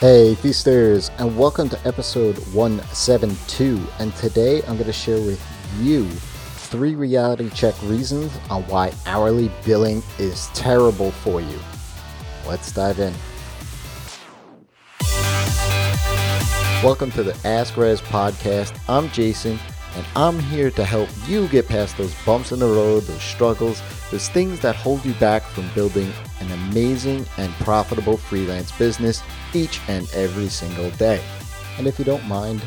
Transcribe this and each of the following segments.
Hey, Feasters, and welcome to episode 172. And today I'm going to share with you three reality check reasons on why hourly billing is terrible for you. Let's dive in. Welcome to the Ask Rezzz podcast. I'm Jason, and I'm here to help you get past those bumps in the road, those struggles, those things that hold you back from building an amazing and profitable freelance business each and every single day. And if you don't mind,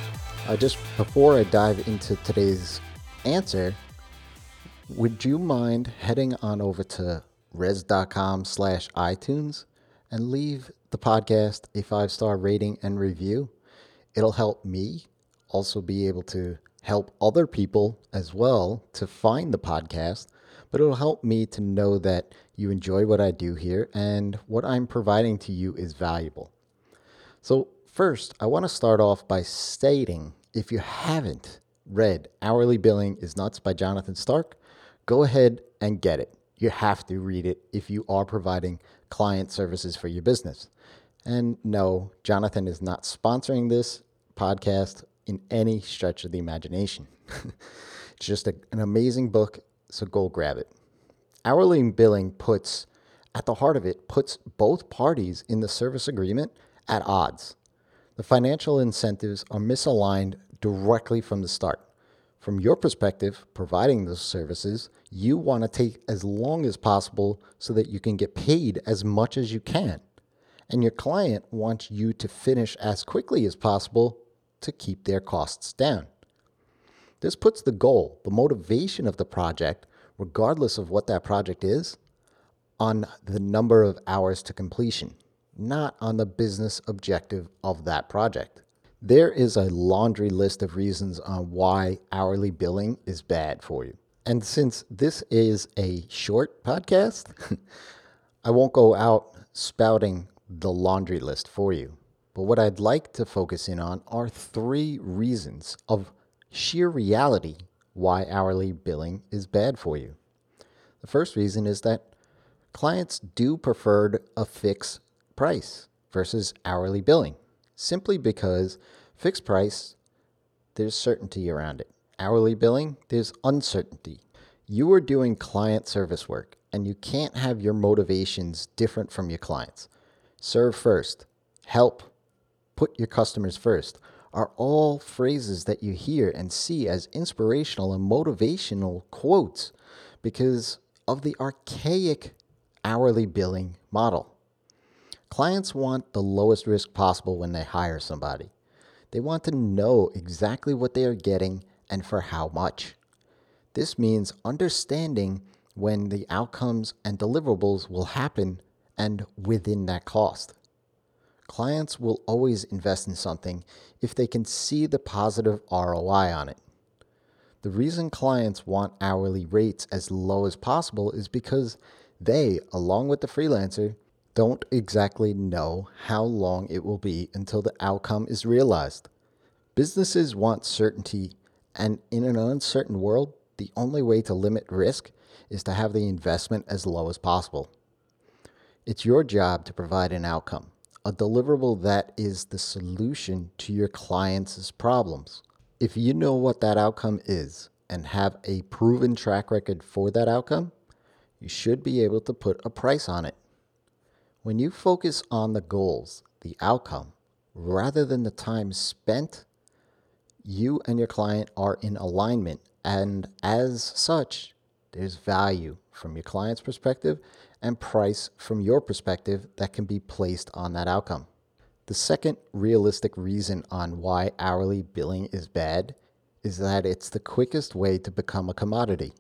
uh, just before I dive into today's answer, would you mind heading on over to rezzz.com slash iTunes and leave the podcast a five star rating and review? It'll help me also be able to help other people as well to find the podcast, but it'll help me to know that you enjoy what I do here and what I'm providing to you is valuable. So, first, I want to start off by stating if you haven't read Hourly Billing is Nuts by Jonathan Stark, go ahead and get it. You have to read it if you are providing client services for your business. And no, Jonathan is not sponsoring this podcast in any stretch of the imagination. it's just a, an amazing book, so go grab it. Hourly billing puts, at the heart of it, puts both parties in the service agreement at odds. The financial incentives are misaligned directly from the start. From your perspective, providing those services, you want to take as long as possible so that you can get paid as much as you can. And your client wants you to finish as quickly as possible to keep their costs down. This puts the goal, the motivation of the project, regardless of what that project is, on the number of hours to completion, not on the business objective of that project. There is a laundry list of reasons on why hourly billing is bad for you. And since this is a short podcast, I won't go out spouting the laundry list for you. But what I'd like to focus in on are three reasons of sheer reality why hourly billing is bad for you. The first reason is that clients do prefer a fixed price versus hourly billing, simply because fixed price, there's certainty around it. Hourly billing, there's uncertainty. You are doing client service work, and you can't have your motivations different from your clients. Serve first, help put your customers first are all phrases that you hear and see as inspirational and motivational quotes because of the archaic hourly billing model. Clients want the lowest risk possible when they hire somebody. They want to know exactly what they are getting and for how much. This means understanding when the outcomes and deliverables will happen and within that cost. Clients will always invest in something if they can see the positive ROI on it. The reason clients want hourly rates as low as possible is because they, along with the freelancer, don't exactly know how long it will be until the outcome is realized. Businesses want certainty, and in an uncertain world, the only way to limit risk is to have the investment as low as possible. It's your job to provide an outcome a deliverable that is the solution to your clients' problems. If you know what that outcome is and have a proven track record for that outcome, you should be able to put a price on it. When you focus on the goals, the outcome, rather than the time spent, you and your client are in alignment. And as such, there's value from your client's perspective and price from your perspective that can be placed on that outcome. The second realistic reason on why hourly billing is bad is that it's the quickest way to become a commodity.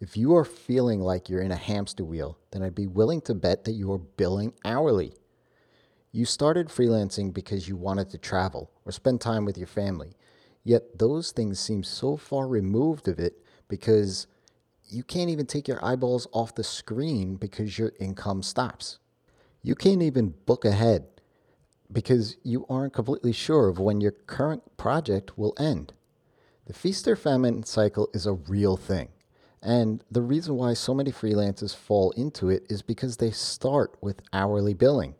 If you are feeling like you're in a hamster wheel, then I'd be willing to bet that you are billing hourly. You started freelancing because you wanted to travel or spend time with your family, yet those things seem so far removed of it because you can't even take your eyeballs off the screen because your income stops. You can't even book ahead because you aren't completely sure of when your current project will end. The feast or famine cycle is a real thing. And the reason why so many freelancers fall into it is because they start with hourly billing.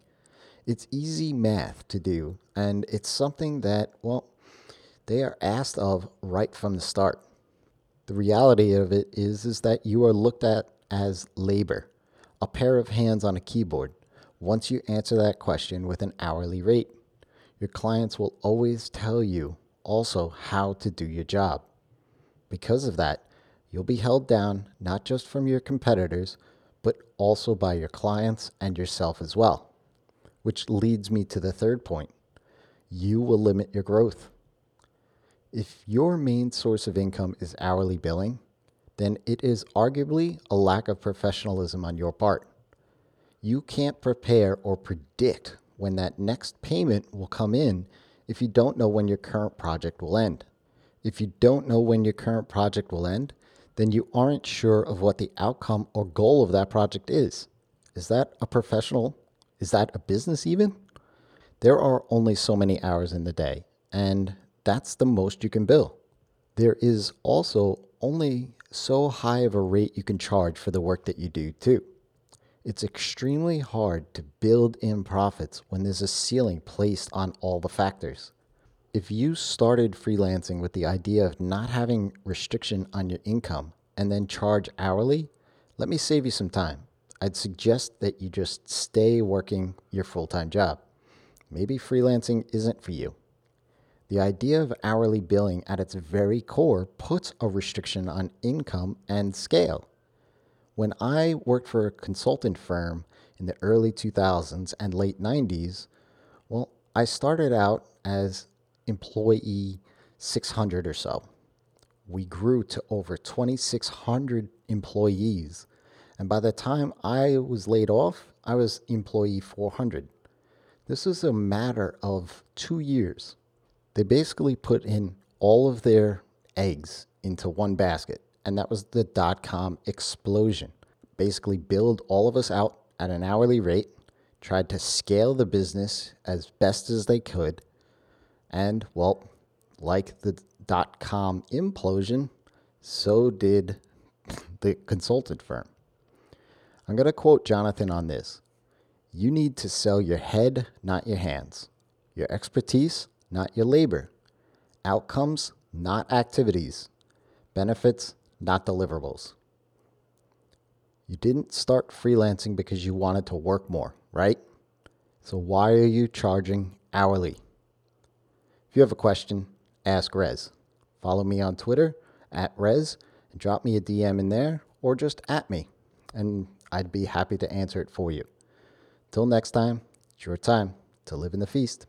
It's easy math to do, and it's something that, well, they are asked of right from the start. The reality of it is, is that you are looked at as labor, a pair of hands on a keyboard, once you answer that question with an hourly rate. Your clients will always tell you also how to do your job. Because of that, you'll be held down not just from your competitors, but also by your clients and yourself as well. Which leads me to the third point you will limit your growth. If your main source of income is hourly billing, then it is arguably a lack of professionalism on your part. You can't prepare or predict when that next payment will come in if you don't know when your current project will end. If you don't know when your current project will end, then you aren't sure of what the outcome or goal of that project is. Is that a professional? Is that a business even? There are only so many hours in the day, and that's the most you can bill. There is also only so high of a rate you can charge for the work that you do, too. It's extremely hard to build in profits when there's a ceiling placed on all the factors. If you started freelancing with the idea of not having restriction on your income and then charge hourly, let me save you some time. I'd suggest that you just stay working your full time job. Maybe freelancing isn't for you. The idea of hourly billing at its very core puts a restriction on income and scale. When I worked for a consultant firm in the early 2000s and late 90s, well, I started out as employee 600 or so. We grew to over 2,600 employees. And by the time I was laid off, I was employee 400. This was a matter of two years. They basically put in all of their eggs into one basket, and that was the dot com explosion. Basically, billed all of us out at an hourly rate, tried to scale the business as best as they could, and, well, like the dot com implosion, so did the consultant firm. I'm going to quote Jonathan on this. You need to sell your head, not your hands. Your expertise, not your labor. Outcomes, not activities. Benefits, not deliverables. You didn't start freelancing because you wanted to work more, right? So why are you charging hourly? If you have a question, ask Rezzz. Follow me on Twitter at Rezzz and drop me a DM in there or just at me, and I'd be happy to answer it for you. Till next time, it's your time to live in the feast.